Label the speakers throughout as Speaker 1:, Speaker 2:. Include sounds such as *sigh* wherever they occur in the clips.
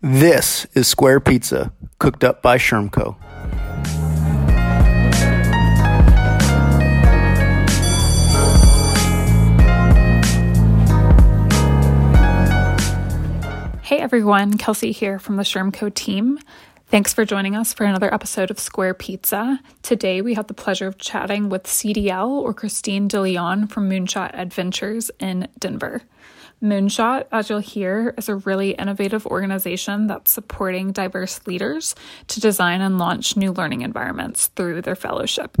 Speaker 1: This is Square Pizza, cooked up by Shermco.
Speaker 2: Hey everyone, Kelsey here from the Shermco team. Thanks for joining us for another episode of Square Pizza. Today we have the pleasure of chatting with CDL or Christine DeLeon from Moonshot edVentures in Denver. Moonshot, as you'll hear, is a really innovative organization that's supporting diverse leaders to design and launch new learning environments through their fellowship.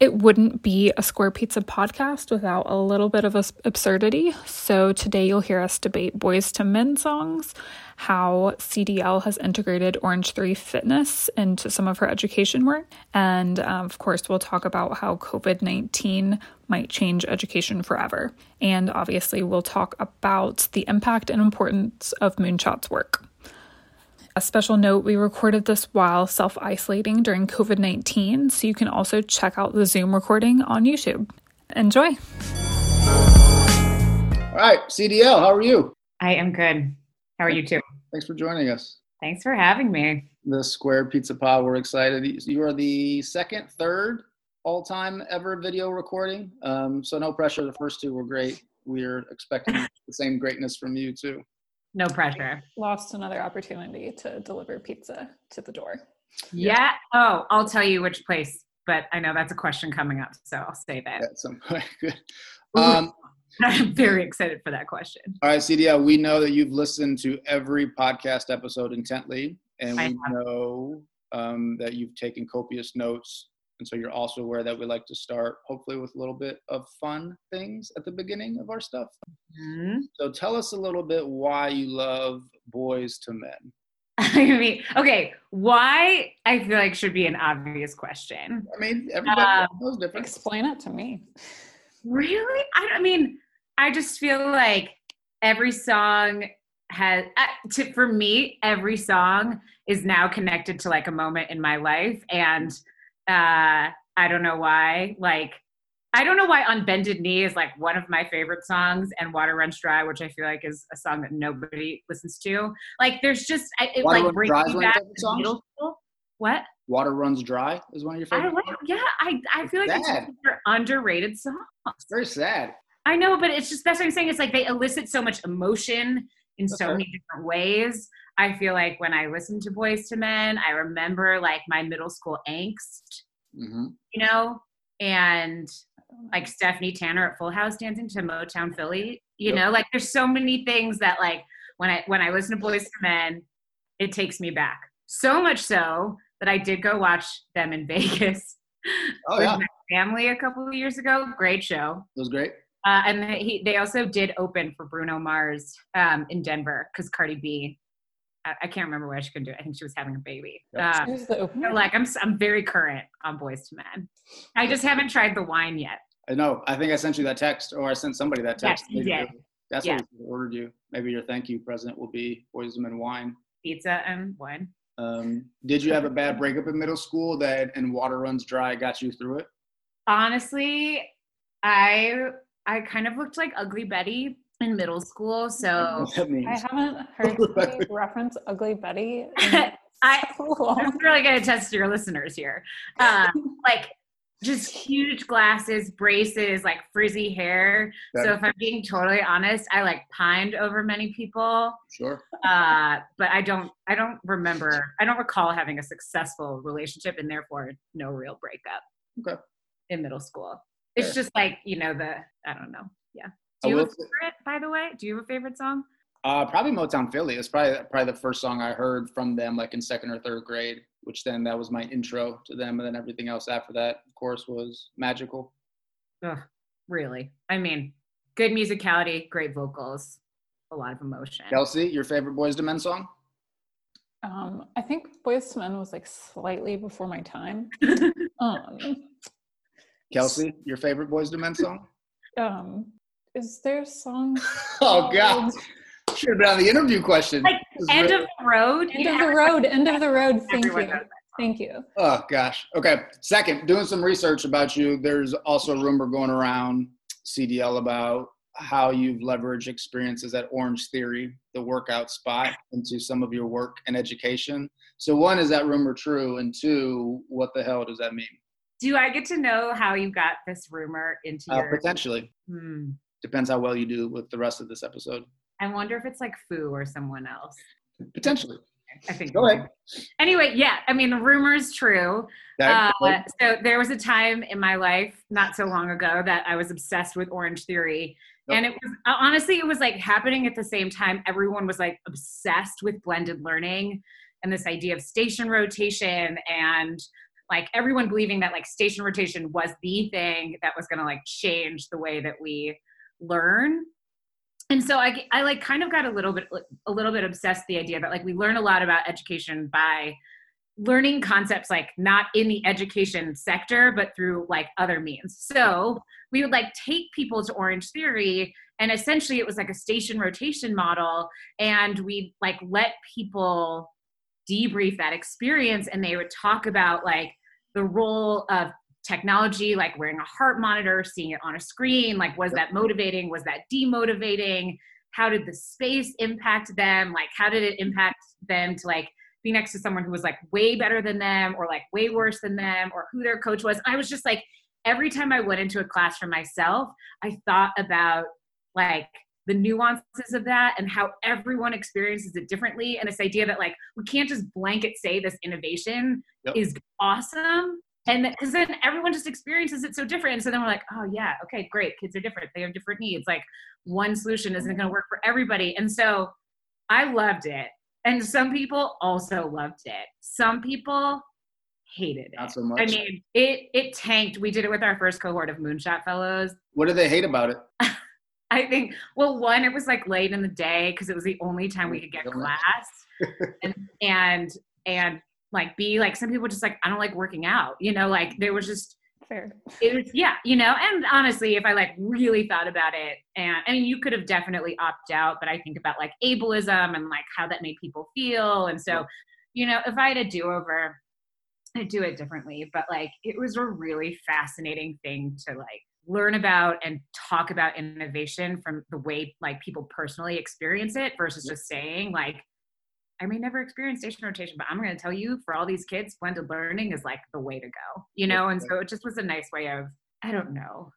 Speaker 2: It wouldn't be a Square Pizza podcast without a little bit of absurdity. So today you'll hear us debate Boyz II Men songs, how CDL has integrated Orange Theory Fitness into some of her education work, and um, of course, we'll talk about how COVID 19 might change education forever. And obviously, we'll talk about the impact and importance of Moonshot's work. A special note we recorded this while self isolating during COVID 19, so you can also check out the Zoom recording on YouTube. Enjoy.
Speaker 1: All right, CDL, how are you?
Speaker 3: I am good. How are you too?
Speaker 1: Thanks for joining us.
Speaker 3: Thanks for having me.
Speaker 1: The Square Pizza Pod, we're excited. You are the second, third all time ever video recording. Um, so no pressure. The first two were great. We're expecting *laughs* the same greatness from you too.
Speaker 3: No pressure.
Speaker 2: Lost another opportunity to deliver pizza to the door.
Speaker 3: Yeah. yeah. Oh, I'll tell you which place, but I know that's a question coming up, so I'll save it.
Speaker 1: At some point. *laughs* Good.
Speaker 3: Um, *laughs* I'm very excited for that question.
Speaker 1: All right, CDL, we know that you've listened to every podcast episode intently, and we know um, that you've taken copious notes and so you're also aware that we like to start hopefully with a little bit of fun things at the beginning of our stuff. Mm-hmm. So tell us a little bit why you love Boyz II Men. *laughs*
Speaker 3: I mean, okay, why I feel like should be an obvious question.
Speaker 1: I mean, everybody um, knows different.
Speaker 2: Explain it to me.
Speaker 3: Really? I, I mean, I just feel like every song has uh, to, for me every song is now connected to like a moment in my life and uh, I don't know why. Like, I don't know why On Bended Knee is like one of my favorite songs, and Water Runs Dry, which I feel like is a song that nobody listens to. Like, there's just it
Speaker 1: Water
Speaker 3: like
Speaker 1: brings me back to
Speaker 3: middle school. What?
Speaker 1: Water Runs Dry is one of your favorite.
Speaker 3: I like, yeah, I I feel like sad. it's an underrated song.
Speaker 1: It's very sad.
Speaker 3: I know, but it's just that's what I'm saying. It's like they elicit so much emotion in so many different ways. I feel like when I listen to Boyz II Men, I remember like my middle school angst, mm-hmm. you know, and like Stephanie Tanner at Full House dancing to Motown Philly, you yep. know, like there's so many things that like when I when I listen to Boyz II Men, it takes me back. So much so that I did go watch them in *laughs* Vegas oh, with yeah. my family a couple of years ago. Great show.
Speaker 1: It was great.
Speaker 3: Uh, and they, he, they also did open for Bruno Mars um, in Denver because Cardi B I, can't remember why she couldn't do it. I think she was having a baby. Uh, like I'm, I'm very current on Boyz II Men. I just haven't tried the wine yet.
Speaker 1: I know. I think I sent you that text, or I sent somebody that text.
Speaker 3: Yes, you did.
Speaker 1: That's what we ordered you. Maybe your thank you present will be Boyz II Men wine.
Speaker 3: Pizza and wine.
Speaker 1: Um, did you have a bad breakup in middle school that and water runs dry got you through it?
Speaker 3: Honestly, I I kind of looked like Ugly Betty in middle school. So *laughs*
Speaker 2: I haven't heard *laughs* you reference Ugly Betty. *laughs*
Speaker 3: I, I'm really going to test your listeners here. Um, like just huge glasses, braces, like frizzy hair. so if I'm being totally honest, I like pined over many people.
Speaker 1: Sure.
Speaker 3: Uh, but I don't, I don't remember, I don't recall having a successful relationship and therefore no real breakup.
Speaker 1: Okay.
Speaker 3: In middle school. It's just like, you know, the, I don't know. Yeah. Do you have a favorite, by the way? Do you have a favorite song?
Speaker 1: Uh, probably Motown Philly. It's probably probably the first song I heard from them, like in second or third grade. Which then that was my intro to them, and then everything else after that, of course, was magical.
Speaker 3: Ugh, really? I mean, good musicality, great vocals, a lot of emotion.
Speaker 1: Kelsey, your favorite Boyz II Men song?
Speaker 2: Um, I think Boyz II Men was like slightly before my time. *laughs* um,
Speaker 1: Kelsey, your favorite Boyz II Men song? *laughs*
Speaker 2: Um, is there a song? *laughs*
Speaker 1: oh God. Should have been on the interview question.
Speaker 3: Like end of the road.
Speaker 2: End of the road. End of the road. Thank you. Thank you.
Speaker 1: Oh gosh. Okay. Second, doing some research about you. There's also a rumor going around CDL about how you've leveraged experiences at Orange Theory, the workout spot, into some of your work and education. So, one, is that rumor true? And two, what the hell does that mean?
Speaker 3: Do I get to know how you got this rumor into uh, your
Speaker 1: potentially? Hmm. Depends how well you do with the rest of this episode.
Speaker 3: I wonder if it's like Fu or someone else.
Speaker 1: Potentially.
Speaker 3: I think.
Speaker 1: Go ahead.
Speaker 3: Anyway, yeah, I mean, the rumor is true. Uh, so there was a time in my life not so long ago that I was obsessed with Orange Theory. Yep. And it was uh, honestly, it was like happening at the same time. Everyone was like obsessed with blended learning and this idea of station rotation and like everyone believing that like station rotation was the thing that was going to like change the way that we learn. And so I, I like kind of got a little bit a little bit obsessed the idea that like we learn a lot about education by learning concepts like not in the education sector but through like other means. So we would like take people to orange theory and essentially it was like a station rotation model and we like let people debrief that experience and they would talk about like the role of technology like wearing a heart monitor seeing it on a screen like was that motivating? Was that demotivating? How did the space impact them? Like how did it mm-hmm. impact them to like be next to someone who was like way better than them or like way worse than them or who their coach was? I was just like every time i went into a class for myself i thought about like the nuances of that and how everyone experiences it differently. And this idea that like we can't just blanket say this innovation yep. is awesome and because then everyone just experiences it so different. And so then we're like oh yeah okay great kids are different they have different needs like one solution isn't going to work for everybody. And so i loved it. And some people also loved it. Some people hated it.
Speaker 1: not so much.
Speaker 3: I mean it it tanked. We did it with our first cohort of moonshot fellows.
Speaker 1: What did they hate about it? *laughs*
Speaker 3: I think well one it was like late in the day because it was the only time we could get class. *laughs* And and and like be like some people just like i don't like working out you know like there was just
Speaker 2: fair.
Speaker 3: it was yeah you know and honestly if i like really thought about it and i mean you could have definitely opted out but i think about like ableism and like how that made people feel and so you know if i had a do-over i'd do it differently but like it was a really fascinating thing to like learn about and talk about innovation from the way like people personally experience it versus just saying like I may never experience station rotation, but I'm going to tell you for all these kids, blended learning is like the way to go, you know? And so it just was a nice way of, I don't know.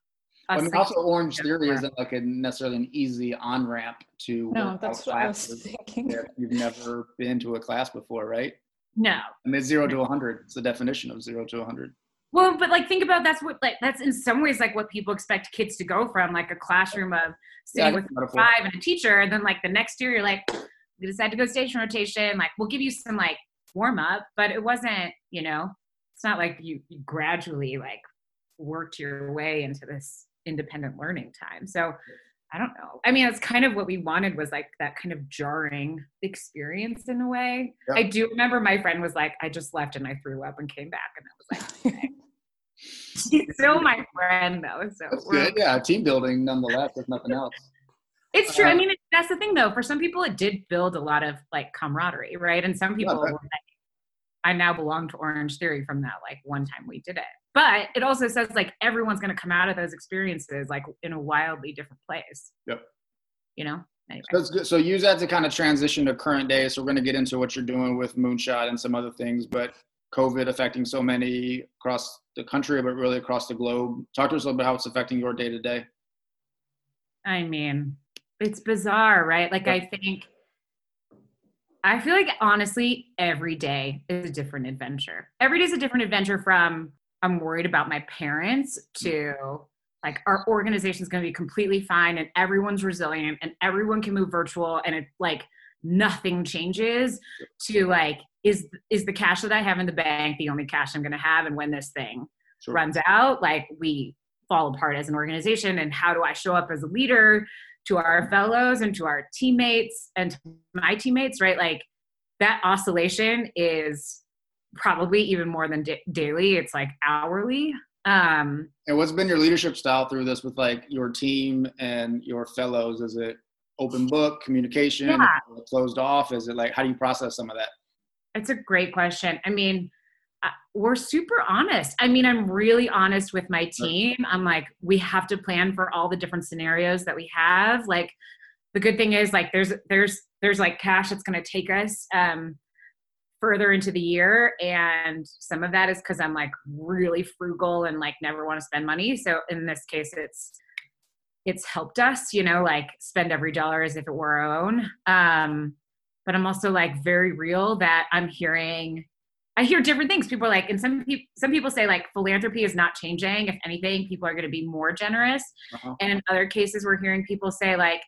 Speaker 1: I mean, also Orange Theory isn't like a necessarily an easy on ramp to
Speaker 2: no, that's what I was *laughs* thinking.
Speaker 1: You've never been to a class before, right?
Speaker 3: No.
Speaker 1: I mean, zero to 100. It's the definition of zero to 100.
Speaker 3: Well, but like think about that's what like that's in some ways like what people expect kids to go from, like a classroom of sitting yeah, with five and a teacher, and then like the next year you're like, we decided to go station rotation. Like, we'll give you some like warm up, but it wasn't, you know, it's not like you, you gradually like worked your way into this independent learning time. So I don't know. I mean, it's kind of what we wanted was like that kind of jarring experience in a way. Yep. I do remember my friend was like, I just left and I threw up and came back, and I was like, *laughs* okay. she's still my friend though. So
Speaker 1: good. Yeah, team building nonetheless, if nothing else.
Speaker 3: It's true. I uh, mean, that's the thing though. For some people, it did build a lot of like camaraderie, right? And some people yeah, like, I now belong to Orange Theory from that like one time we did it. But it also says like everyone's going to come out of those experiences like in a wildly different place.
Speaker 1: Yep.
Speaker 3: You know.
Speaker 1: Anyway. Good. So use that to kind of transition to current day. So we're going to get into what you're doing with Moonshot and some other things, but COVID affecting so many across the country, but really across the globe. Talk to us a little bit how it's affecting your day to day.
Speaker 3: I mean, it's bizarre, right? Like I think I feel like honestly, every day is a different adventure. Every day is a different adventure from I'm worried about my parents to like our organization is going to be completely fine and everyone's resilient and everyone can move virtual and it like nothing changes to like is is the cash that I have in the bank the only cash I'm going to have and when this thing sure. runs out like we fall apart as an organization and how do I show up as a leader to our fellows and to our teammates and to my teammates, right? Like that oscillation is probably even more than da- daily. It's like hourly. Um,
Speaker 1: and what's been your leadership style through this with like your team and your fellows? Is it open book communication, yeah. closed off? Is it like how do you process some of that?
Speaker 3: It's a great question. I mean, we're super honest. I mean, I'm really honest with my team. I'm like, we have to plan for all the different scenarios that we have. Like, the good thing is, like, there's there's there's like cash that's going to take us um, further into the year, and some of that is because I'm like really frugal and like never want to spend money. So in this case, it's it's helped us, you know, like spend every dollar as if it were our own. Um, but I'm also like very real that I'm hearing I hear different things. People are like, and some people some people say like philanthropy is not changing. If anything, people are going to be more generous. Uh-huh. And in other cases, we're hearing people say like,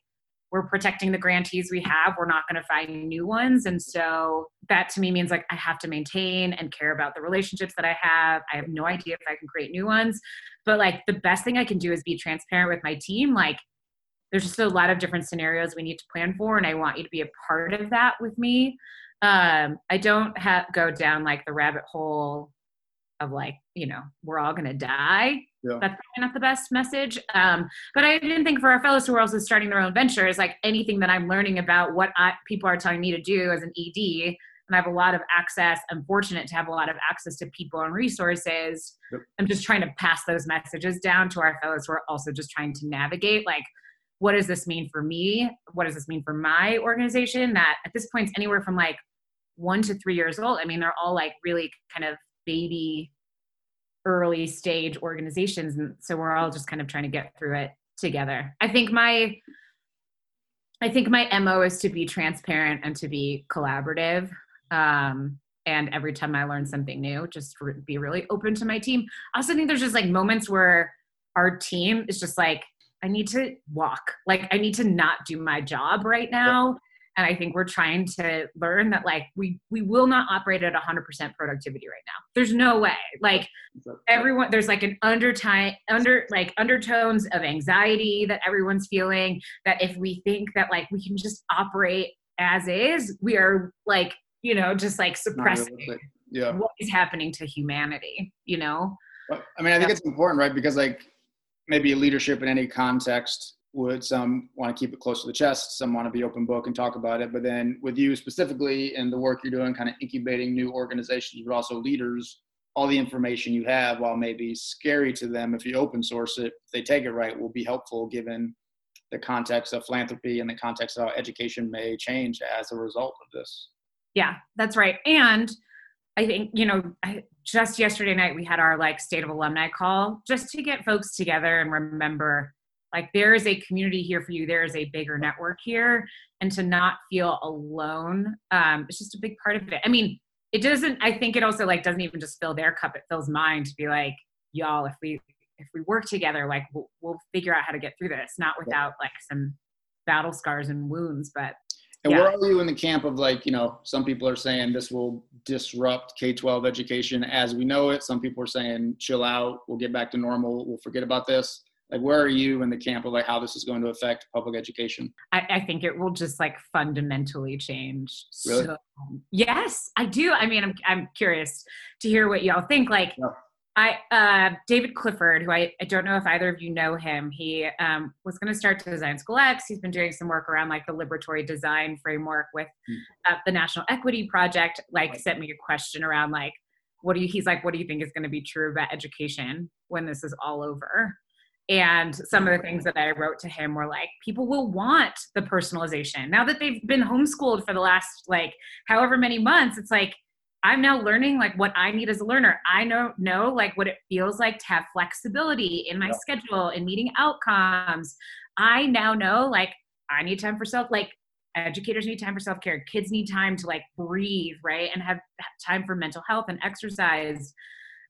Speaker 3: we're protecting the grantees we have. We're not going to find new ones. And so that to me means like I have to maintain and care about the relationships that I have. I have no idea if I can create new ones. But like the best thing I can do is be transparent with my team. Like there's just a lot of different scenarios we need to plan for. And I want you to be a part of that with me um i don't have go down like the rabbit hole of like you know we're all gonna die yeah. that's probably not the best message um but i didn't think for our fellows who are also starting their own ventures like anything that i'm learning about what I, people are telling me to do as an ed and i have a lot of access i'm fortunate to have a lot of access to people and resources yep. i'm just trying to pass those messages down to our fellows who are also just trying to navigate like what does this mean for me what does this mean for my organization that at this point is anywhere from like one to three years old. I mean, they're all like really kind of baby, early stage organizations. And so we're all just kind of trying to get through it together. I think my, I think my MO is to be transparent and to be collaborative. Um, and every time I learn something new, just be really open to my team. I also think there's just like moments where our team is just like, I need to walk. Like I need to not do my job right now and i think we're trying to learn that like we we will not operate at 100% productivity right now. There's no way. Like everyone there's like an undertone under like undertones of anxiety that everyone's feeling that if we think that like we can just operate as is we are like you know just like suppressing yeah. what is happening to humanity you know?
Speaker 1: I mean i think it's important right? Because like maybe leadership in any context would some want to keep it close to the chest some want to be open book and talk about it but then with you specifically and the work you're doing kind of incubating new organizations but also leaders all the information you have while maybe scary to them if you open source it if they take it right will be helpful given the context of philanthropy and the context of how education may change as a result of this.
Speaker 3: Yeah that's right. And i think you know just yesterday night we had our like state of alumni call just to get folks together and remember like there is a community here for you. There is a bigger network here. And to not feel alone um it's just a big part of it. I mean it doesn't i think it also like doesn't even just fill their cup. It fills mine to be like y'all if we if we work together like we'll, we'll figure out how to get through this. Not without like some battle scars and wounds but
Speaker 1: and yeah. where are you in the camp of like, you know, some people are saying this will disrupt K 12 education as we know it. Some people are saying chill out, we'll get back to normal, we'll forget about this like where are you in the camp of like how this is going to affect public education
Speaker 3: i, I think it will just like fundamentally change
Speaker 1: really? So,
Speaker 3: yes i do i mean i'm, I'm curious to hear what y'all think like yeah. I uh, David Clifford, who I, I don't know if either of you know him. He um, was going to start Design School X. He's been doing some work around like the liberatory design framework with hmm. uh, the National Equity Project. Like, sent me a question around like, what do you? He's like, what do you think is going to be true about education when this is all over? And some of the things that I wrote to him were like, people will want the personalization. Now that they've been homeschooled for the last like however many months, it's like, I'm now learning like what I need as a learner. I know know like what it feels like to have flexibility in my schedule and meeting outcomes. I now know like I need time for self like educators need time for self-care. Kids need time to like breathe, right? And have time for mental health and exercise.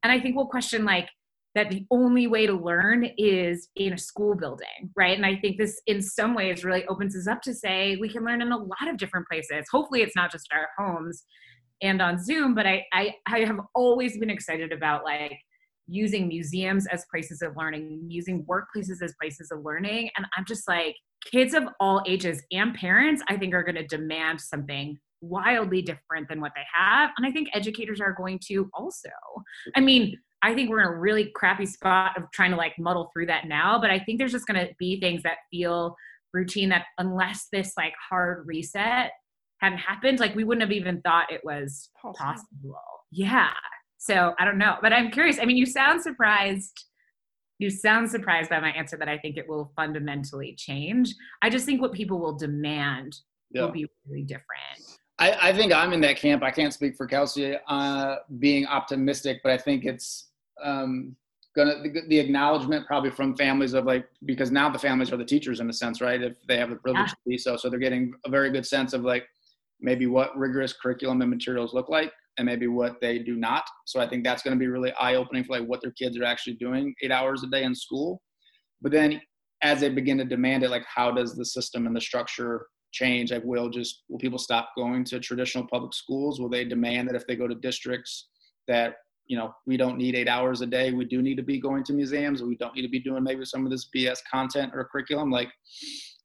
Speaker 3: And I think we'll question like that the only way to learn is in a school building, right? And I think this, in some ways, really opens us up to say we can learn in a lot of different places. Hopefully, it's not just our homes and on Zoom, but I, I, I have always been excited about like using museums as places of learning, using workplaces as places of learning. And I'm just like, kids of all ages and parents, I think, are going to demand something wildly different than what they have. And I think educators are going to also. I mean, I think we're in a really crappy spot of trying to like muddle through that now. But I think there's just going to be things that feel routine that unless this like hard reset hadn't happened, like we wouldn't have even thought it was possible. possible. Yeah. So I don't know, but I'm curious. I mean, you sound surprised. You sound surprised by my answer that I think it will fundamentally change. I just think what people will demand yeah. will be really different.
Speaker 1: I, I, think I'm in that camp. I can't speak for Kelsey uh, being optimistic, but I think it's um, gonna the, the, acknowledgement probably from families of like because now the families are the teachers in a sense, right? If they have the privilege yeah. to be so, so they're getting a very good sense of like maybe what rigorous curriculum and materials look like and maybe what they do not. So I think that's going to be really eye opening for like what their kids are actually doing eight hours a day in school. But then as they begin to demand it, like how does the system and the structure change? Like will just will people stop going to traditional public schools? Will they demand that if they go to districts that you know we don't need eight hours a day. We do need to be going to museums. We don't need to be doing maybe some of this bs content or curriculum. Like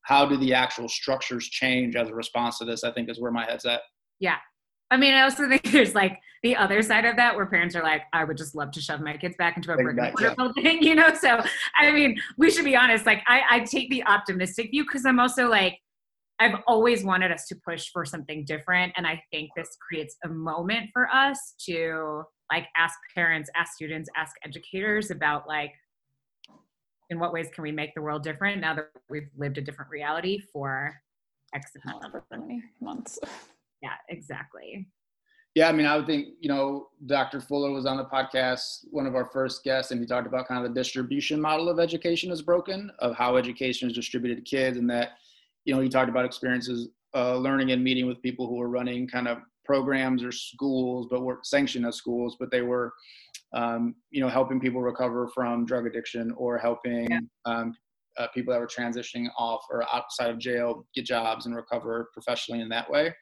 Speaker 1: how do the actual structures change as a response to this i think is where my head's at.
Speaker 3: Yeah. I mean i also think *laughs* there's like the other side of that where parents are like i would just love to shove my kids back into a brick and mortar building *laughs* you know? So i mean we should be honest like i, I take the optimistic view because i'm also like I've always wanted us to push for something different. And I think this creates a moment for us to like ask parents, ask students, ask educators about like in what ways can we make the world different now that we've lived a different reality for X amount of months. Yeah, exactly.
Speaker 1: Yeah, I mean, I would think, you know, Dr. Fuller was on the podcast, one of our first guests, and he talked about kind of the distribution model of education is broken, of how education is distributed to kids, and that, you know, he talked about experiences uh, learning and meeting with people who are running kind of programs or schools, but weren't sanctioned as schools, but they were, um, you know, helping people recover from drug addiction or helping yeah. um, uh, people that were transitioning off or outside of jail get jobs and recover professionally in that way.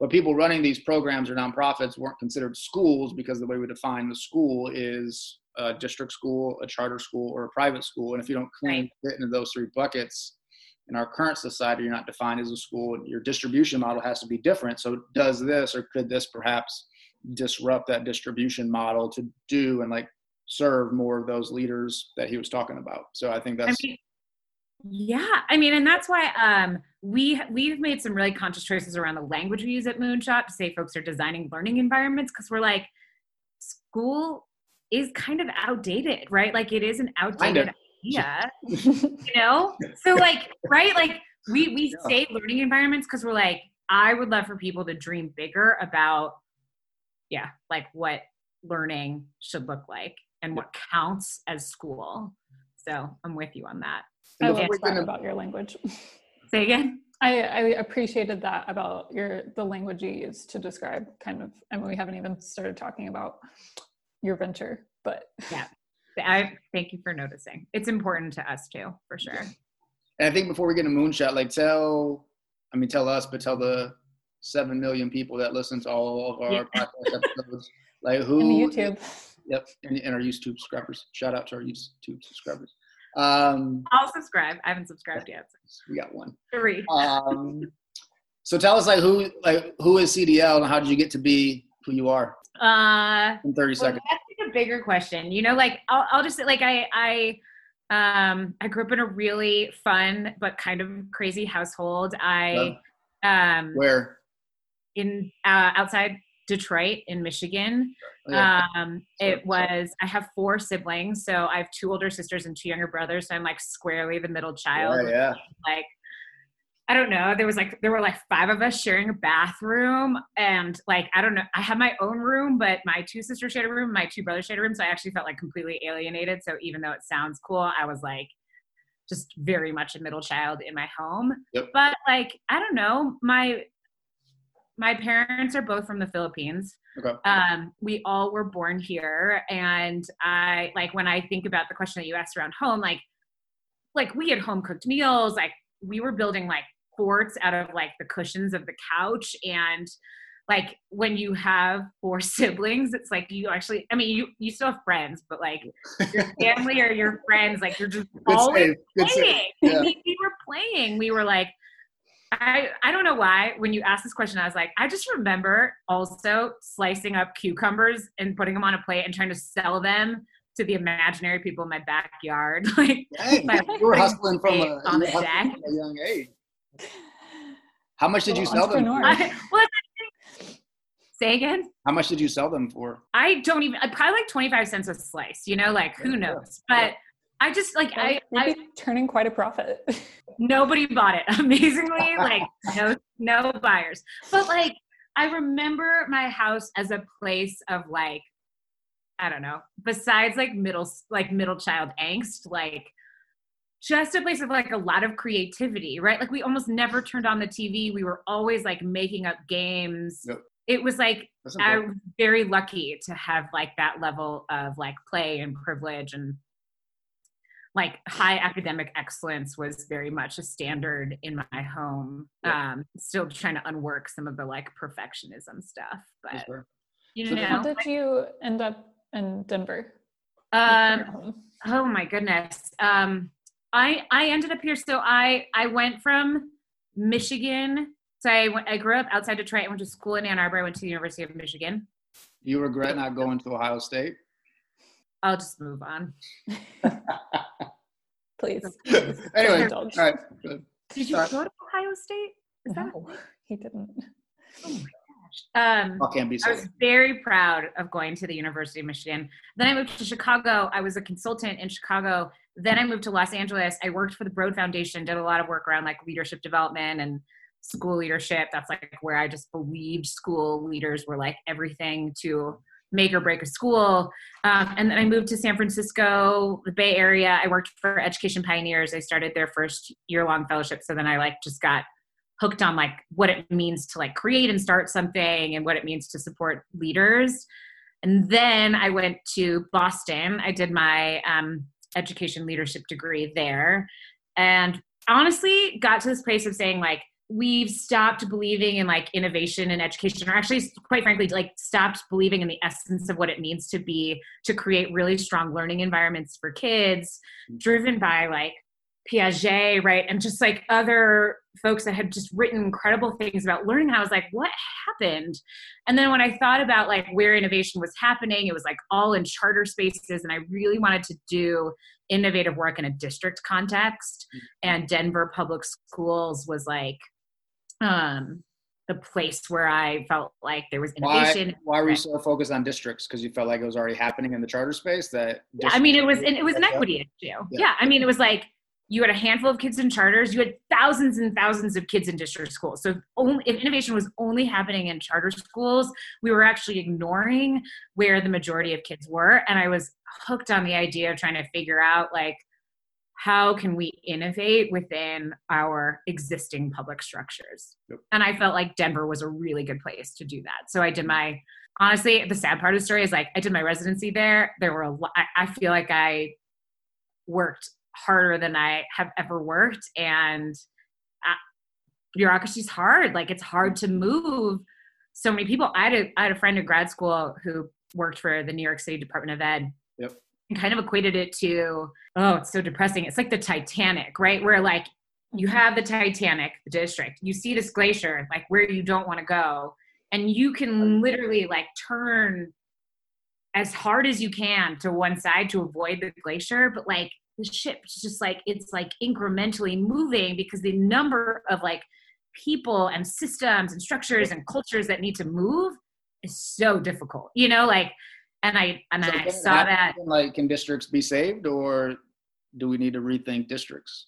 Speaker 1: But people running these programs or nonprofits weren't considered schools because the way we define the school is a district school, a charter school, or a private school. And if you don't clean fit into those three buckets, in our current society, you're not defined as a school. Your distribution model has to be different. So, does this or could this perhaps disrupt that distribution model to do and like serve more of those leaders that he was talking about? So, I think that's.
Speaker 3: I mean, yeah, I mean, and that's why um, we we've made some really conscious choices around the language we use at Moonshot to say folks are designing learning environments because we're like, school is kind of outdated, right? Like it is an outdated idea *laughs* you know? So like right? Like we we yeah. say learning environments because we're like i would love for people to dream bigger about yeah like what learning should look like and what counts as school. So i'm with you on that.
Speaker 2: I love that about your language. *laughs*
Speaker 3: Say again?
Speaker 2: I, I appreciated that about your the language you use to describe kind of I mean we haven't even started talking about your venture but
Speaker 3: yeah I thank you for noticing. It's important to us too, for sure.
Speaker 1: And I think before we get to moonshot, like tell, I mean, tell us, but tell the seven million people that listen to all of our yeah. podcast *laughs* episodes, like who
Speaker 2: and YouTube.
Speaker 1: Yep, and, and, our YouTube subscribers. Shout out to our YouTube subscribers. Um,
Speaker 3: I'll subscribe. I haven't subscribed yet.
Speaker 1: So. We got one.
Speaker 3: Three. *laughs*
Speaker 1: Um, so tell us, like, who, like, who is CDL, and how did you get to be who you are?
Speaker 3: Uh,
Speaker 1: in thirty
Speaker 3: well,
Speaker 1: seconds
Speaker 3: a bigger question. You know, like I'll, I'll just like I I um I grew up in a really fun but kind of crazy household. I um
Speaker 1: where
Speaker 3: in uh, outside Detroit in Michigan. Oh, yeah. Um, it was I have four siblings, so I have two older sisters and two younger brothers. So I'm like squarely the middle child.
Speaker 1: Yeah, yeah.
Speaker 3: Like I don't know. There was like there were like five of us sharing a bathroom, and like I don't know. I had my own room, but my two sisters shared a room, my two brothers shared a room, so I actually felt like completely alienated. So even though it sounds cool, I was like just very much a middle child in my home.
Speaker 1: Yep.
Speaker 3: But like I don't know, my my parents are both from the Philippines.
Speaker 1: Okay.
Speaker 3: Um, we all were born here, and I like when I think about the question that you asked around home, like like we had home cooked meals, like we were building like forts out of like the cushions of the couch. And like when you have four *laughs* siblings it's like you actually i mean you you still have friends but like your *laughs* family or your friends. Like you're just Good always playing. *laughs* Yeah. we, we were playing. We were like I, I don't know why when you asked this question i was like i just remember also slicing up cucumbers and putting them on a plate and trying to sell them to the imaginary people in my backyard. *laughs* like
Speaker 1: Dang, you were hustling from a, on the deck. a young age. How much did you sell them?
Speaker 3: I, *laughs* well, Say again?
Speaker 1: How much did you sell them for?
Speaker 3: I don't even, probably like 25 cents a slice, you know, like who knows? But I just like, I, I
Speaker 2: turning quite a profit. *laughs*
Speaker 3: nobody bought it. Amazingly, like no, no buyers. But like, I remember my house as a place of like, I don't know, besides like middle, like middle child angst, like just a place of like a lot of creativity, right? Like we almost never turned on the TV. We were always like making up games. Yep. It was like I was very lucky to have like that level of like play and privilege and like high academic excellence was very much a standard in my home. Yep. Um, still trying to unwork some of the like perfectionism stuff, but
Speaker 2: you know, how did you end up in Denver?
Speaker 3: Um, oh my goodness. Um, I I ended up here. So I I went from Michigan. So I went, I grew up outside Detroit. I went to school in Ann Arbor. I went to the University of Michigan.
Speaker 1: You regret not going to Ohio State?
Speaker 3: I'll just move on. *laughs*
Speaker 2: Please. *laughs*
Speaker 1: anyway, all right.
Speaker 3: Did you go to Ohio State?
Speaker 2: Is no, that he didn't.
Speaker 3: Oh my um,
Speaker 1: can't be
Speaker 3: I was very proud of going to the University of Michigan. Then I moved to Chicago. I was a consultant in Chicago. Then I moved to Los Angeles. I worked for the Broad Foundation, did a lot of work around like leadership development and school leadership. That's like where I just believed school leaders were like everything to make or break a school. Um, and then I moved to San Francisco, the Bay Area. I worked for Education Pioneers. I started their first year long fellowship. So then I like just got hooked on like what it means to like create and start something and what it means to support leaders. And then I went to Boston. I did my um, education leadership degree there. And honestly, got to this place of saying, like, we've stopped believing in like innovation and education or actually quite frankly like stopped believing in the essence of what it means to be to create really strong learning environments for kids driven by like Piaget, right? And just like other folks that had just written incredible things about learning. I was like, what happened? And then when I thought about like where innovation was happening, it was like all in charter spaces. And I really wanted to do innovative work in a district context. Mm-hmm. And Denver Public Schools was like, um, the place where I felt like there was innovation.
Speaker 1: Why, why were you so focused on districts? Because you felt like it was already happening in the charter space. That
Speaker 3: yeah, I mean, it was and it was an equity issue. Yeah. yeah, I mean, it was like you had a handful of kids in charters you had thousands and thousands of kids in district schools. So if, only, if innovation was only happening in charter schools we were actually ignoring where the majority of kids were. And i was hooked on the idea of trying to figure out like how can we innovate within our existing public structures? Yep. and i felt like denver was a really good place to do that. So i did my honestly the sad part of the story is like i did my residency there. There were a lot I feel like i worked harder than I have ever worked. And uh, bureaucracy is hard. Like it's hard to move so many people. I had a, I had a friend in grad school who worked for the New York City Department of Ed.
Speaker 1: Yep.
Speaker 3: And kind of equated it to, oh, it's so depressing. It's like the Titanic, right? Where like you have the Titanic, the district, you see this glacier, like where you don't want to go. And you can literally like turn as hard as you can to one side to avoid the glacier, but like the ship's just like it's like incrementally moving because the number of like people and systems and structures and cultures that need to move is so difficult you know like and i and so i saw that
Speaker 1: like can districts be saved or do we need to rethink districts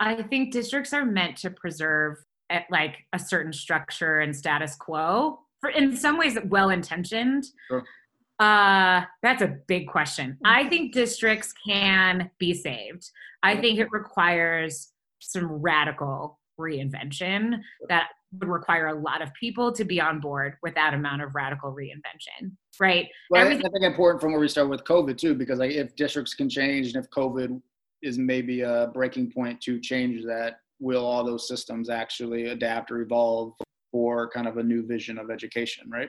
Speaker 3: i think districts are meant to preserve at like a certain structure and status quo for in some ways well intentioned sure. Uh, that's a big question. I think districts can be saved. I think it requires some radical reinvention that would require a lot of people to be on board with that amount of radical reinvention, right?
Speaker 1: Well, Everything- I think important from where we start with COVID too, because like if districts can change and if COVID is maybe a breaking point to change that, will all those systems actually adapt or evolve for kind of a new vision of education, right?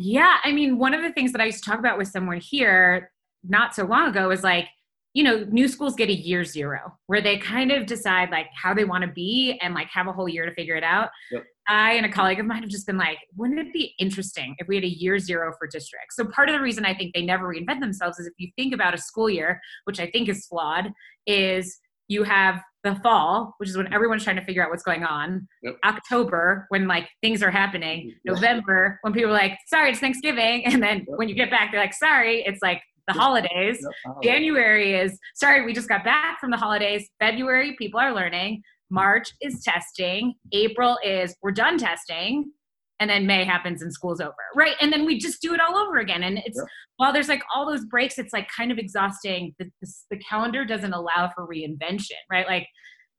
Speaker 3: Yeah. I mean, one of the things that I used to talk about with someone here not so long ago is like, you know, new schools get a year zero where they kind of decide like how they want to be and like have a whole year to figure it out. Yep. I and a colleague of mine have just been like, wouldn't it be interesting if we had a year zero for districts? So part of the reason I think they never reinvent themselves is if you think about a school year, which I think is flawed, is you have the fall, which is when everyone's trying to figure out what's going on. Yep. October, when like things are happening. November, when people are like, sorry, it's Thanksgiving. *laughs* And then yep. when you get back, they're like, sorry, it's like the holidays. Yep. January is, sorry, we just got back from the holidays. February, people are learning. March is testing. April is, we're done testing and then May happens and school's over, right? And then we just do it all over again. And it's while there's like all those breaks, it's like kind of exhausting. The, the, the, calendar doesn't allow for reinvention, right? Like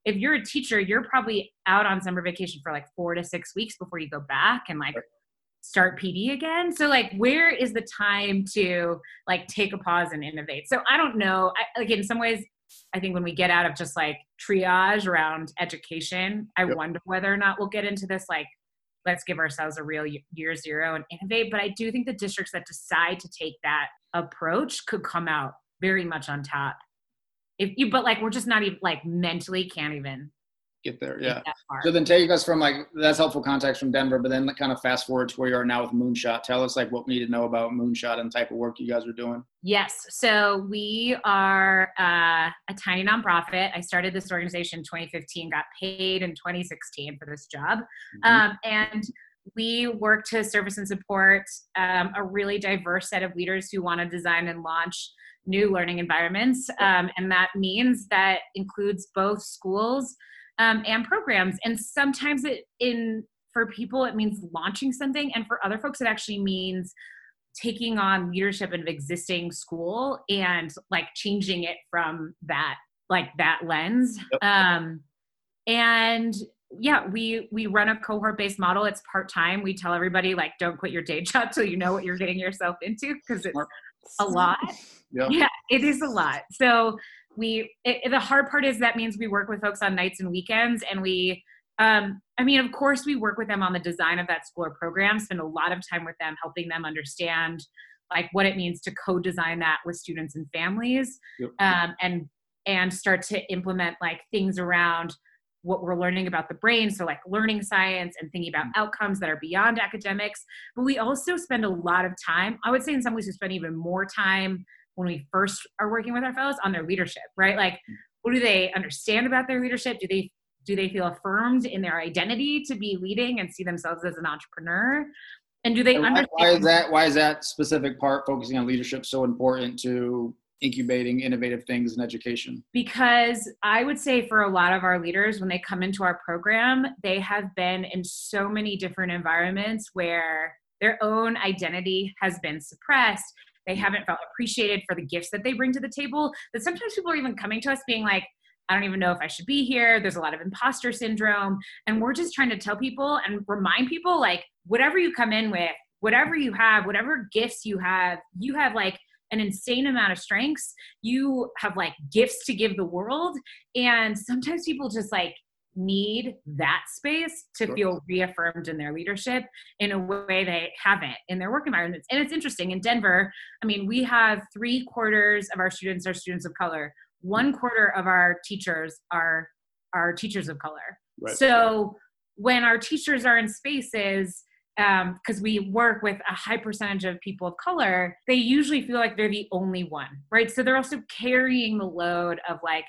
Speaker 3: if you're a teacher, you're probably out on summer vacation for like four to six weeks before you go back and like start PD again. So like, where is the time to like take a pause and innovate? So I don't know. I, like in some ways, I think when we get out of just like triage around education, I yep. wonder whether or not we'll get into this like let's give ourselves a real year zero and innovate. But I do think the districts that decide to take that approach could come out very much on top. If you, but like we're just not even like mentally can't even
Speaker 1: get there. Yeah. So then taking us from like that's helpful context from Denver, but then kind of fast forward to where you are now with Moonshot. Tell us like what we need to know about Moonshot and type of work you guys are doing.
Speaker 3: Yes. So we are uh, a tiny nonprofit. I started this organization in 2015, got paid in 2016 for this job. Mm-hmm. Um, and we work to service and support um, a really diverse set of leaders who want to design and launch new learning environments. Um, and that means that includes both schools um, and programs. And sometimes it in for people it means launching something, and for other folks it actually means taking on leadership of existing school and like changing it from that like that lens. Yep. Um, and yeah we we run a cohort based model it's part time we tell everybody like don't quit your day *laughs* job till you know what you're getting yourself into because it's a lot yeah. yeah it is a lot so we it, the hard part is that means we work with folks on nights and weekends and we um, i mean of course we work with them on the design of that school or program spend a lot of time with them helping them understand like what it means to co-design that with students and families yep. um, and and start to implement like things around what we're learning about the brain so like learning science and thinking about mm-hmm. outcomes that are beyond academics but we also spend a lot of time i would say in some ways we spend even more time when we first are working with our fellows on their leadership, right? Like, what do they understand about their leadership? Do they do they feel affirmed in their identity to be leading and see themselves as an entrepreneur? And do they
Speaker 1: why,
Speaker 3: understand?
Speaker 1: Why is that? Why is that specific part focusing on leadership so important to incubating innovative things in education?
Speaker 3: Because I would say for a lot of our leaders, when they come into our program, they have been in so many different environments where their own identity has been suppressed they haven't felt appreciated for the gifts that they bring to the table that sometimes people are even coming to us being like I don't even know if I should be here. There's a lot of imposter syndrome. And we're just trying to tell people and remind people like, whatever you come in with, whatever you have, whatever gifts you have, you have like an insane amount of strengths. You have like gifts to give the world. And sometimes people just like need that space to sure. feel reaffirmed in their leadership in a way they haven't in their work environments. And it's interesting in Denver, I mean, we have three quarters of our students are students of color, one quarter of our teachers are are teachers of color. Right. So when our teachers are in spaces, because um, we work with a high percentage of people of color, they usually feel like they're the only one, right? So they're also carrying the load of like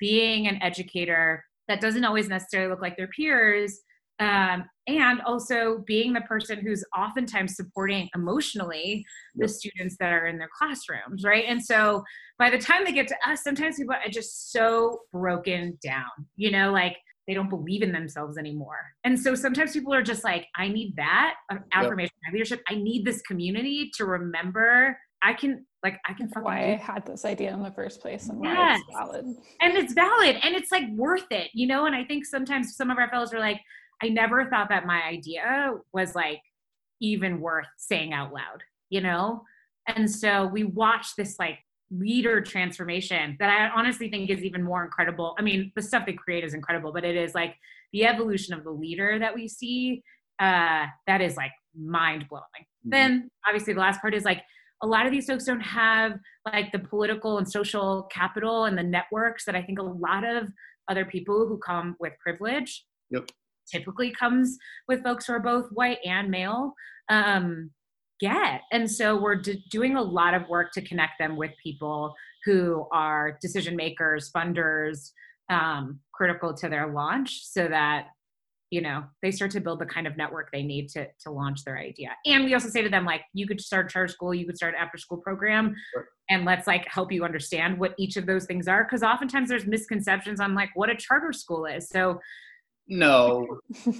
Speaker 3: being an educator that doesn't always necessarily look like their peers um, and also being the person who's oftentimes supporting emotionally the students that are in their classrooms right? And so by the time they get to us sometimes people are just so broken down you know like they don't believe in themselves anymore. And so sometimes people are just like i need that affirmation yep. leadership. I need this community to remember I can like I can
Speaker 2: why I had this idea in the first place and why it's valid.
Speaker 3: And it's valid and it's like worth it, you know? And I think sometimes some of our fellows are like, I never thought that my idea was like even worth saying out loud, you know? And so we watch this like leader transformation that I honestly think is even more incredible. I mean, the stuff they create is incredible, but it is like the evolution of the leader that we see uh that is like mind blowing. Mm-hmm. Then obviously the last part is like a lot of these folks don't have like the political and social capital and the networks that I think a lot of other people who come with privilege
Speaker 1: yep.
Speaker 3: typically comes with folks who are both white and male um, get. And so we're d- doing a lot of work to connect them with people who are decision makers, funders, um, critical to their launch so that you know they start to build the kind of network they need to to launch their idea. And we also say to them like you could start charter school you could start an after school program sure. and let's like help you understand what each of those things are because oftentimes there's misconceptions on like what a charter school is. So
Speaker 1: no. *laughs*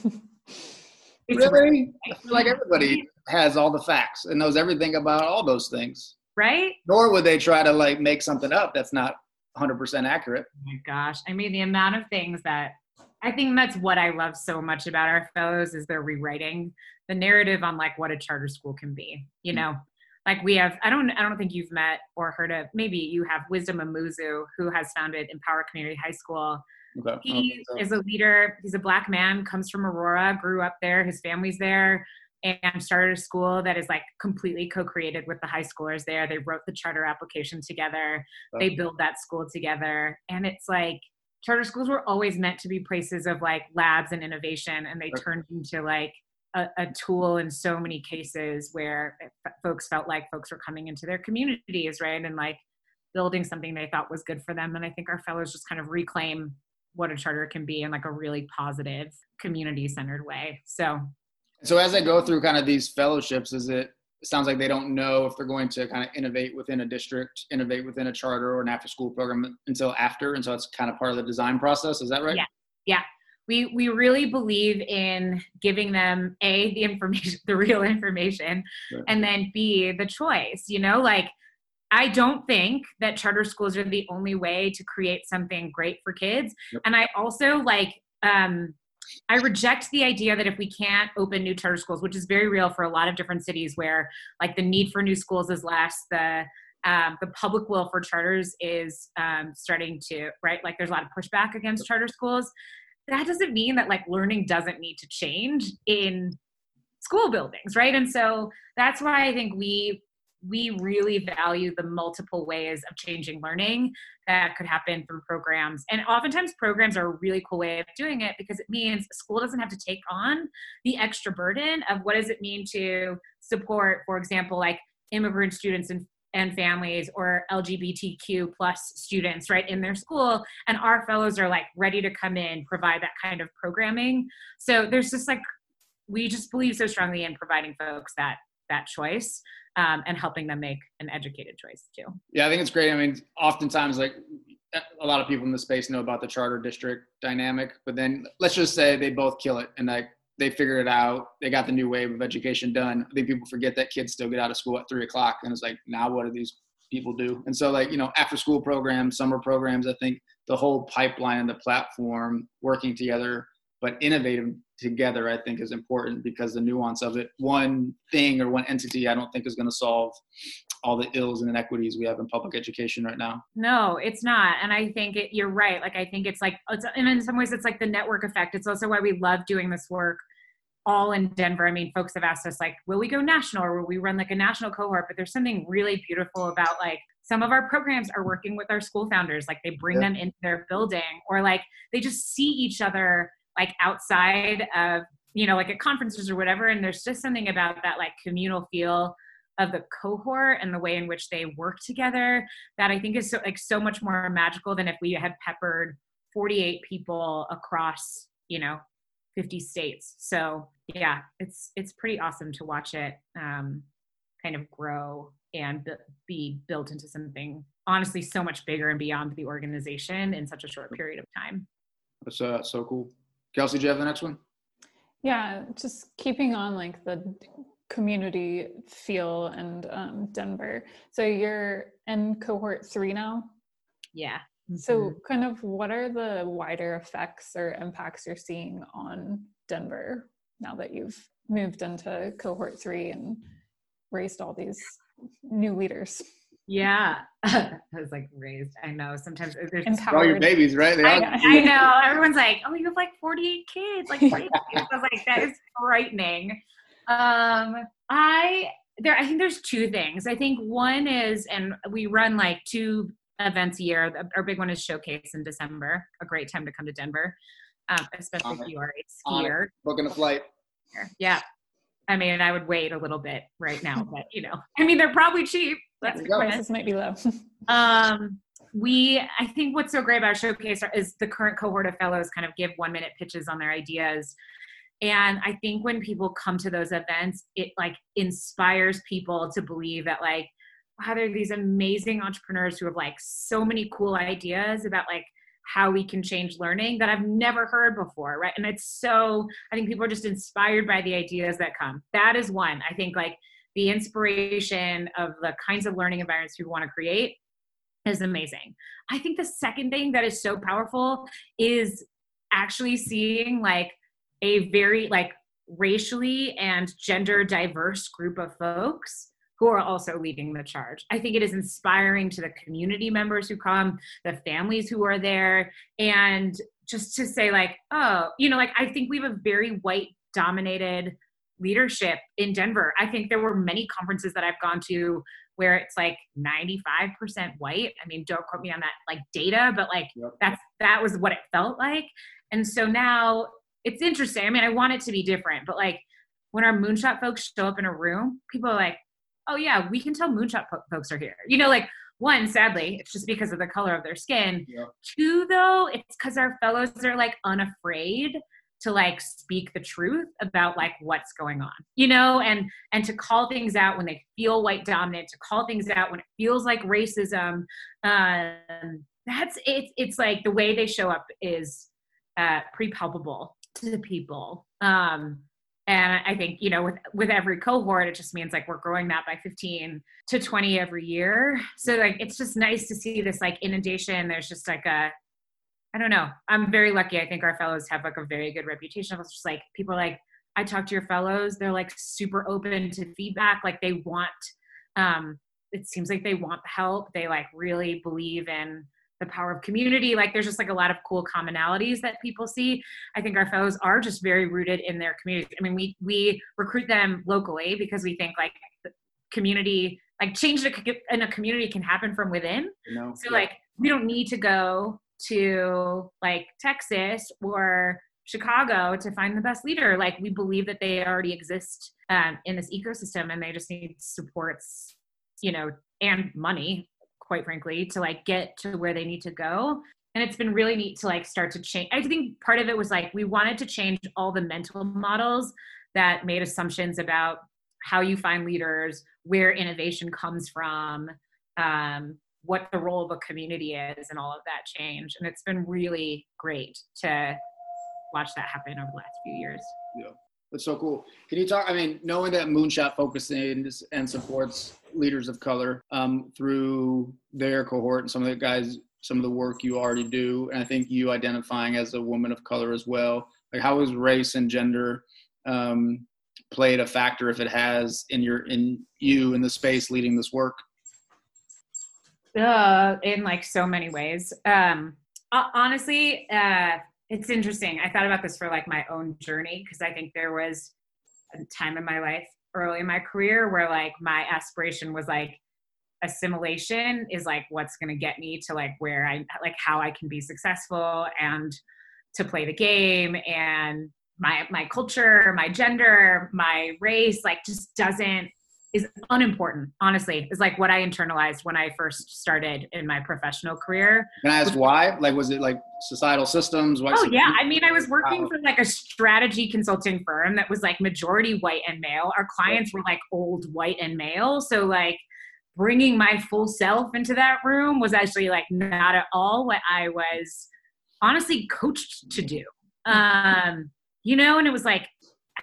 Speaker 1: Really? like everybody has all the facts and knows everything about all those things.
Speaker 3: Right?
Speaker 1: Nor would they try to like make something up that's not 100% accurate.
Speaker 3: Oh my gosh. I mean the amount of things that I think that's what I love so much about our fellows is they're rewriting the narrative on like what a charter school can be. You mm. know, like we have I don't I don't think you've met or heard of maybe you have Wisdom Amouzou who has founded Empower Community High School. Okay. He so. is a leader. He's a black man, comes from Aurora, grew up there. His family's there and started a school that is like completely co-created with the high schoolers there. They wrote the charter application together. They build that school together. And it's like charter schools were always meant to be places of like labs and innovation and they turned into like a, a, tool in so many cases where folks felt like folks were coming into their communities right and like building something they thought was good for them and i think our fellows just kind of reclaim what a charter can be in like a really positive community centered way so.
Speaker 1: So as i go through kind of these fellowships is it it sounds like they don't know if they're going to kind of innovate within a district, innovate within a charter or an after school program until after. And so it's kind of part of the design process. Is that right?
Speaker 3: Yeah. Yeah. We, we really believe in giving them a the information *laughs* the real information right. and then b the choice you know like I don't think that charter schools are the only way to create something great for kids. Yep. And I also like um, I reject the idea that if we can't open new charter schools, which is very real for a lot of different cities where like the need for new schools is less, the um, the public will for charters is um, starting to right? Like there's a lot of pushback against charter schools. That doesn't mean that like learning doesn't need to change in school buildings right? And so that's why i think we we really value the multiple ways of changing learning that could happen through programs. And oftentimes, programs are a really cool way of doing it because it means school doesn't have to take on the extra burden of what does it mean to support, for example, like immigrant students and and families or lgbtq plus students right in their school. And our fellows are like ready to come in provide that kind of programming. So there's just like we just believe so strongly in providing folks that that choice um, and helping them make an educated choice too.
Speaker 1: Yeah, I think it's great. I mean, oftentimes, like a lot of people in the space know about the charter district dynamic, but then let's just say they both kill it and like they figure it out. They got the new wave of education done. I think people forget that kids still get out of school at three o'clock, and it's like, now what do these people do? And so, like you know, after school programs, summer programs. I think the whole pipeline and the platform working together but innovative together i think is important because the nuance of it one thing or one entity i don't think is going to solve all the ills and inequities we have in public education right now.
Speaker 3: No it's not. And i think it, you're right. Like i think it's like it's, and in some ways it's like the network effect. It's also why we love doing this work all in denver. I mean folks have asked us like will we go national or will we run like a national cohort? But there's something really beautiful about like some of our programs are working with our school founders. Like they bring them into their building or like they just see each other like outside of you know like at conferences or whatever and there's just something about that like communal feel of the cohort and the way in which they work together that i think is so like so much more magical than if we had peppered 48 people across you know 50 states. So yeah it's it's pretty awesome to watch it um, kind of grow and be built into something honestly so much bigger and beyond the organization in such a short period of time.
Speaker 1: That's uh, so cool Kelsey, do you have the next one?
Speaker 2: Yeah, just keeping on like the community feel and um, Denver. So you're in cohort three now?
Speaker 3: Yeah.
Speaker 2: So, mm-hmm. kind of what are the wider effects or impacts you're seeing on Denver now that you've moved into cohort three and raised all these new leaders?
Speaker 3: Yeah, *laughs* I was like raised. I know sometimes there's
Speaker 1: all your babies, right?
Speaker 3: I, I, know. Everyone's like, "Oh, you have like 48 kids." Like, 48 *laughs* kids. I was like, "That is frightening." Um, I there. I think there's two things. I think one is, and we run like two events a year. Our big one is Showcase in December. A great time to come to Denver, um, especially if you are a skier.
Speaker 1: Booking a flight.
Speaker 3: Yeah, I mean, I would wait a little bit right now, but you know, *laughs* I mean, they're probably cheap.
Speaker 2: That's yeah, prices might be low. *laughs*
Speaker 3: um, we i think what's so great about showcase is the current cohort of fellows kind of give one minute pitches on their ideas and i think when people come to those events it like inspires people to believe that like wow there are these amazing entrepreneurs who have like so many cool ideas about like how we can change learning that I've never heard before, right? And it's so, I think people are just inspired by the ideas that come. That is one. I think like the inspiration of the kinds of learning environments we want to create is amazing. I think the second thing that is so powerful is actually seeing like a very like racially and gender diverse group of folks who are also leading the charge. I think it is inspiring to the community members who come, the families who are there, and just to say, like, oh, you know, like I think we have a very white dominated leadership in Denver. I think there were many conferences that I've gone to where it's like 95% white. I mean, don't quote me on that like data, but like yep. that's that was what it felt like. And so now it's interesting. I mean, I want it to be different, but like when our moonshot folks show up in a room, people are like, "Oh yeah, we can tell moonshot po- folks are here." You know, like one, sadly, it's just because of the color of their skin. Yep. Two, though, it's because our fellows are like unafraid to like speak the truth about like what's going on you know and and to call things out when they feel white dominant to call things out when it feels like racism um that's it's it's like the way they show up is uh pretty palpable to the people um and i think you know with with every cohort it just means like we're growing that by 15 to 20 every year so like it's just nice to see this like inundation there's just like a I don't know. I'm very lucky. I think our fellows have like a very good reputation. It's just like people are like, I talk to your fellows. They're like super open to feedback. Like they want, um, it seems like they want the help. They like really believe in the power of community. Like there's just like a lot of cool commonalities that people see. I think our fellows are just very rooted in their communities. I mean, we we recruit them locally because we think like community, like change in a community can happen from within. Know, so yeah. like we don't need to go to like Texas or Chicago to find the best leader. Like we believe that they already exist um, in this ecosystem and they just need supports, you know, and money, quite frankly, to like get to where they need to go. And it's been really neat to like start to change. I think part of it was like we wanted to change all the mental models that made assumptions about how you find leaders, where innovation comes from, um, what the role of a community is and all of that change. And it's been really great to watch that happen over the last few years.
Speaker 1: Yeah. That's so cool. Can you talk? I mean, knowing that Moonshot focuses and supports leaders of color um, through their cohort and some of the guys, some of the work you already do, and I think you identifying as a woman of color as well. Like, how has race and gender um, played a factor, if it has, in your in you in the space leading this work?
Speaker 3: uh, in like so many ways. Um, honestly, uh, it's interesting. I thought about this for like my own journey because I think there was a time in my life early in my career where like my aspiration was like assimilation is like what's going to get me to like where I like how I can be successful and to play the game and my my culture, my gender, my race like just doesn't is unimportant honestly is like what i internalized when i first started in my professional career.
Speaker 1: Can i ask why? Like was it like societal systems?
Speaker 3: Oh yeah. i mean i was working for like a strategy consulting firm that was like majority white and male. Our clients were like old white and male. So like bringing my full self into that room was actually like not at all what i was honestly coached to do. Um you know and it was like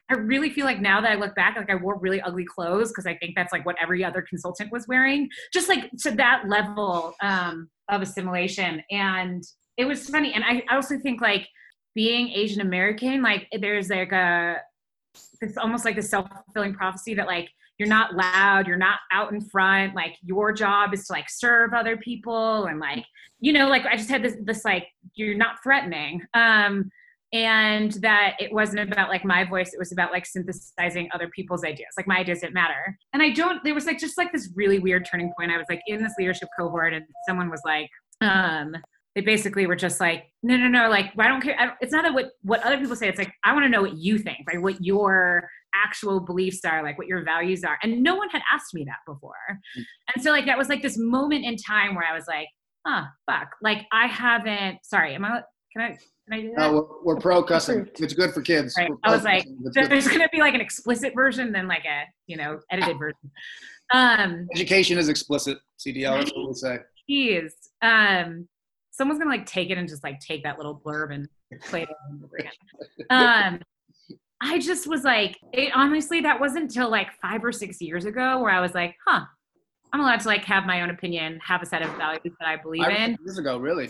Speaker 3: I really feel like now that I look back, like I wore really ugly clothes because I think that's like what every other consultant was wearing, just like to that level um, of assimilation. And it was funny. And I, also think like being Asian American, like there's like a, it's almost like a self fulfilling prophecy that like you're not loud, you're not out in front, like your job is to like serve other people and like, you know, like I just had this, this like, you're not threatening. Um, and that it wasn't about like my voice it was about like synthesizing other people's ideas like my ideas didn't matter and i don't there was like just like this really weird turning point i was like in this leadership cohort and someone was like um they basically were just like no no no like i don't care I don't, it's not that what what other people say it's like i want to know what you think like what your actual beliefs are like what your values are and no one had asked me that before mm. and so like that was like this moment in time where i was like huh, fuck. Like I haven't. Sorry, am I? Can I? Can I do that?
Speaker 1: No, we're, we're pro cussing. It's good for kids.
Speaker 3: Right. I was like, there's going to be like an explicit version, then like a you know edited version. Um,
Speaker 1: Education is explicit. CDL. That's what we say.
Speaker 3: Jeez. Um, someone's gonna like take it and just like take that little blurb and play it over again. Um, I just was like, it, honestly, that wasn't until like five or six years ago where I was like, huh, I'm allowed to like have my own opinion, have a set of values that I believe in.
Speaker 1: Years ago, really.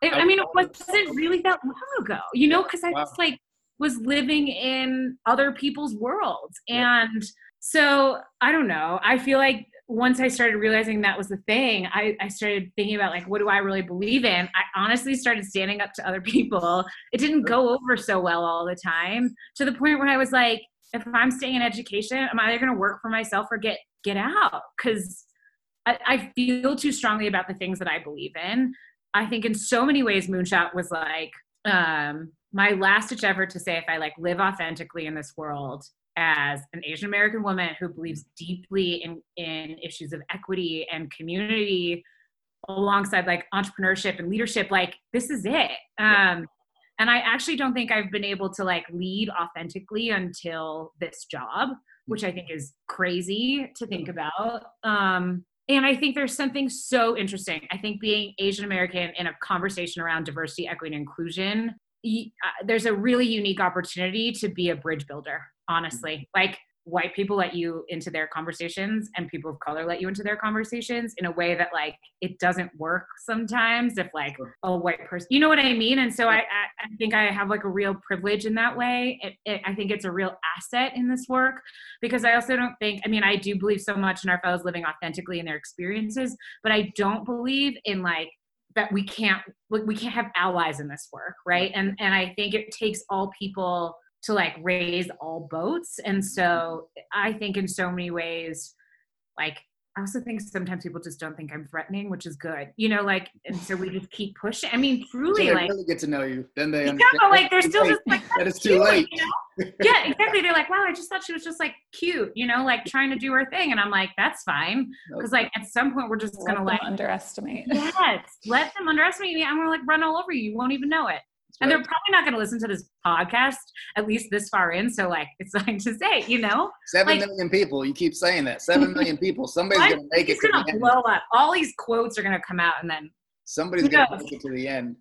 Speaker 3: It, I mean, it wasn't really that long ago, you know, because I wow. just like was living in other people's worlds. And so I don't know. I feel like once I started realizing that was the thing, I, I started thinking about like, what do I really believe in? I honestly started standing up to other *laughs* people. It didn't go over so well all the time to the point where I was like, if I'm staying in education, I'm either going to work for myself or get get out because I, I feel too strongly about the things that I believe in. I think in so many ways, Moonshot was like um, my last ditch effort to say if I like live authentically in this world as an Asian American woman who believes deeply in, in issues of equity and community alongside like entrepreneurship and leadership, like this is it. Um, and I actually don't think I've been able to like lead authentically until this job, which I think is crazy to think about. Um, and I think there's something so interesting. I think being Asian American in a conversation around diversity, equity, and inclusion, uh, there's a really unique opportunity to be a bridge builder honestly. Like white people let you into their conversations and people of color let you into their conversations in a way that like it doesn't work sometimes if like a white person you know what i mean? And so i i, think i have like a real privilege in that way. It, it, i think it's a real asset in this work because i also don't think i mean i do believe so much in our fellows living authentically in their experiences but i don't believe in like that we can't we can't have allies in this work right. And and i think it takes all people to like raise all boats. And mm-hmm. so I think in so many ways, like I also think sometimes people just don't think I'm threatening, which is good. You know, like and so we just keep pushing. I mean, truly
Speaker 1: so
Speaker 3: like
Speaker 1: really get to know you. Then they understand.
Speaker 3: Yeah, like they're still just like *laughs*
Speaker 1: that is too cute, late. You
Speaker 3: know? *laughs* yeah, exactly. They're like, wow, I just thought she was just like cute, you know, like trying to do her thing. And I'm like, that's fine. Because like at some point we're just
Speaker 2: let
Speaker 3: gonna like
Speaker 2: underestimate.
Speaker 3: Yes. Let them underestimate me. I'm gonna like run all over you. You won't even know it and they're probably not going to listen to this podcast at least this far in. So like, it's *laughs* like to say, you know,
Speaker 1: seven
Speaker 3: like,
Speaker 1: million people. You keep saying that seven million *laughs* people. Somebody's going to make
Speaker 3: it. It's going to blow up. All these quotes are going to come out, and then
Speaker 1: somebody's going to make it to the end.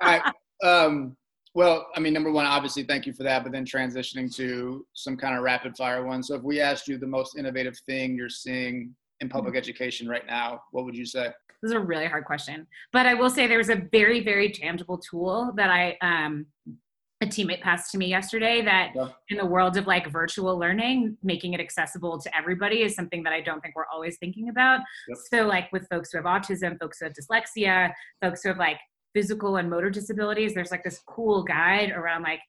Speaker 1: All right. Um, well, I mean, number one, obviously, thank you for that. But then transitioning to some kind of rapid fire one. So if we asked you the most innovative thing you're seeing in public mm-hmm. education right now, what would you say?
Speaker 3: This is a really hard question. But I will say there was a very, very tangible tool that I um a teammate passed to me yesterday that yeah. in the world of like virtual learning, making it accessible to everybody is something that I don't think we're always thinking about. Yep. So like with folks who have autism, folks who have dyslexia, folks who have like physical and motor disabilities, there's like this cool guide around like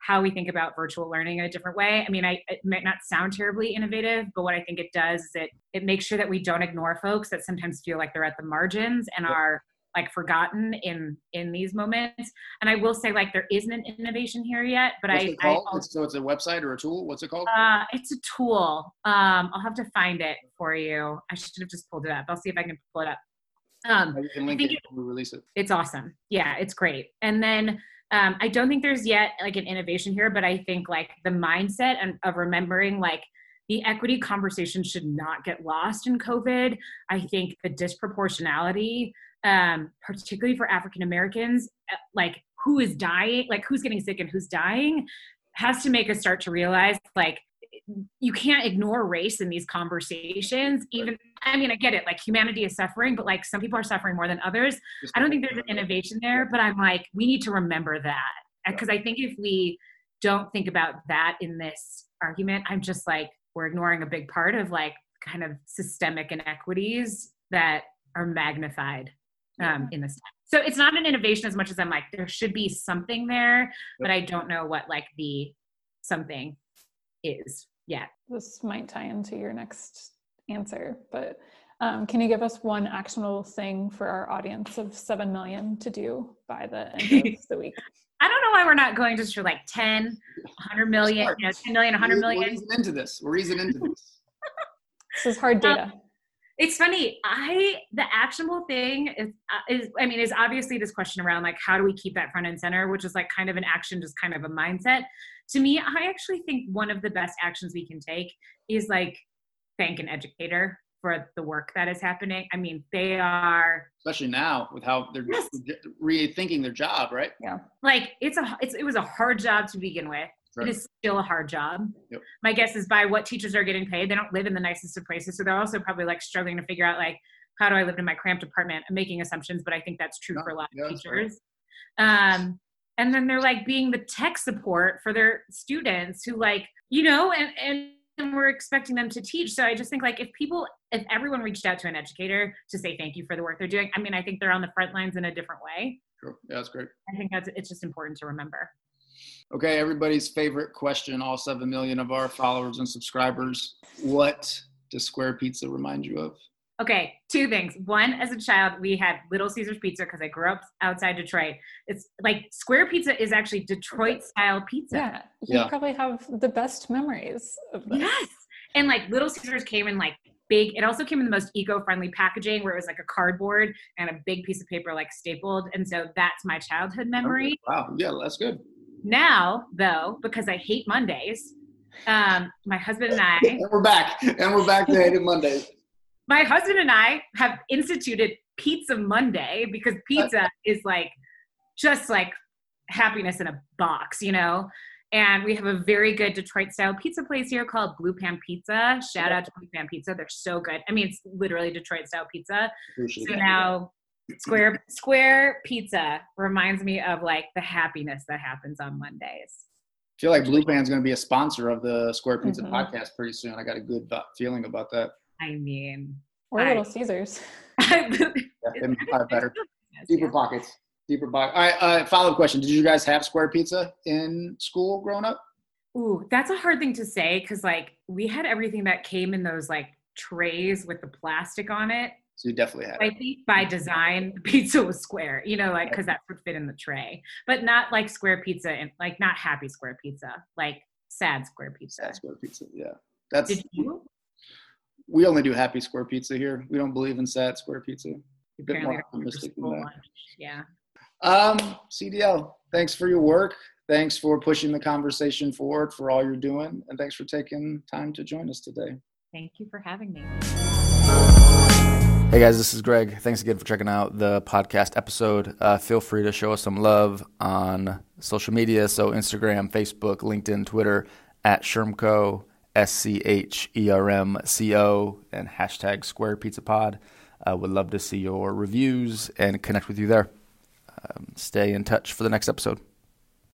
Speaker 3: how we think about virtual learning in a different way. I mean, I, it might not sound terribly innovative, but what I think it does is it it makes sure that we don't ignore folks that sometimes feel like they're at the margins and are like forgotten in in these moments. And I will say, like, there isn't an innovation here yet, but
Speaker 1: What's
Speaker 3: I,
Speaker 1: it called? I so it's a website or a tool. What's it called?
Speaker 3: Uh, it's a tool. Um, I'll have to find it for you. I should have just pulled it up. I'll see if I can pull it up. Um,
Speaker 1: you can link it when we release it.
Speaker 3: It's awesome. Yeah, it's great. And then um, I don't think there's yet like an innovation here, but I think like the mindset and of remembering like the equity conversation should not get lost in COVID. I think the disproportionality, um, particularly for African Americans, uh, like who is dying, like who's getting sick and who's dying, has to make us start to realize like you can't ignore race in these conversations even i mean i get it like humanity is suffering but like some people are suffering more than others. I don't think there's an innovation there but i'm like we need to remember that. Because i think if we don't think about that in this argument i'm just like we're ignoring a big part of like kind of systemic inequities that are magnified um, in this time. So it's not an innovation as much as I'm like there should be something there, but I don't know what like the something is yet.
Speaker 2: This might tie into your next answer, but um, can you give us one actionable thing for our audience of 7 million to do by the end of *laughs* the week?
Speaker 3: I don't know why we're not going just for like 10, 100 million, you know, 10 million, 100 million.
Speaker 1: We're easing into this. We're easing into this. *laughs*
Speaker 2: this is hard data. Um,
Speaker 3: It's funny. I the actionable thing is uh, is I mean is obviously this question around like how do we keep that front and center, which is like kind of an action, just kind of a mindset. To me, I actually think one of the best actions we can take is like thank an educator for the work that is happening. I mean, they are
Speaker 1: especially now with how they're yes. rethinking their job, right?
Speaker 3: Yeah. Like it's a it's it was a hard job to begin with. Right. It is still a hard job. Yep. My guess is by what teachers are getting paid, they don't live in the nicest of places, so they're also probably like struggling to figure out like how do I live in my cramped apartment? I'm making assumptions, but I think that's true for a lot of yeah, teachers. Right. Um, and then they're like being the tech support for their students who like you know and and and we're expecting them to teach. So I just think like if people, if everyone reached out to an educator to say thank you for the work they're doing, I mean, I think they're on the front lines in a different way.
Speaker 1: Sure. Yeah, that's great.
Speaker 3: I think that's it's just important to remember.
Speaker 1: Okay, everybody's favorite question, all seven million of our followers and subscribers. What does Square Pizza remind you of?
Speaker 3: Okay, two things. One, as a child, we had Little Caesars pizza because I grew up outside Detroit. It's like Square Pizza is actually Detroit style pizza.
Speaker 2: Yeah, you yeah. probably have the best memories of this.
Speaker 3: Yes, and like Little Caesars came in like big. It also came in the most eco-friendly packaging, where it was like a cardboard and a big piece of paper like stapled. And so that's my childhood memory.
Speaker 1: Okay. Wow, yeah, that's good.
Speaker 3: Now, though, because I hate Mondays, um, my husband and I.
Speaker 1: and *laughs* we're back, and we're back to *laughs* hating Mondays
Speaker 3: my husband and I have instituted Pizza Monday because pizza is like just like happiness in a box, you know? And we have a very good Detroit style pizza place here called Blue Pan Pizza. Shout out to Blue Pan Pizza. They're so good. I mean, it's literally Detroit style pizza. Appreciate so that. now square square pizza reminds me of like the happiness that happens on Mondays.
Speaker 1: I feel like Blue Pan's going to be a sponsor of the Square Pizza mm-hmm. podcast pretty soon. I got a good feeling about that.
Speaker 3: I mean,
Speaker 2: or I, Little *laughs* Caesars.
Speaker 1: yeah, better. *laughs* Deeper yeah. pockets. Deeper pockets. All right. Uh, follow up question: Did you guys have square pizza in school growing up?
Speaker 3: Ooh, that's a hard thing to say because like we had everything that came in those like trays with the plastic on it.
Speaker 1: So you definitely had.
Speaker 3: I think by design, the *laughs* pizza was square. You know, like because that would fit in the tray, but not like square pizza and like not happy square pizza, like sad square pizza.
Speaker 1: Sad square pizza. Yeah, that's. Did you? we only do happy square pizza here. We don't believe in sad square pizza. A bit more optimistic than that.
Speaker 3: Yeah.
Speaker 1: Um, CDL, thanks for your work. Thanks for pushing the conversation forward for all you're doing. And thanks for taking time to join us today.
Speaker 3: Thank you for having me.
Speaker 4: Hey guys, this is Greg. Thanks again for checking out the podcast episode. Uh, feel free to show us some love on social media. So, Instagram, Facebook, LinkedIn, Twitter, at Schermco S C H E R M C O, and hashtag Square Pizza Pod. Uh, would love to see your reviews and connect with you there. Um, stay in touch for the next episode.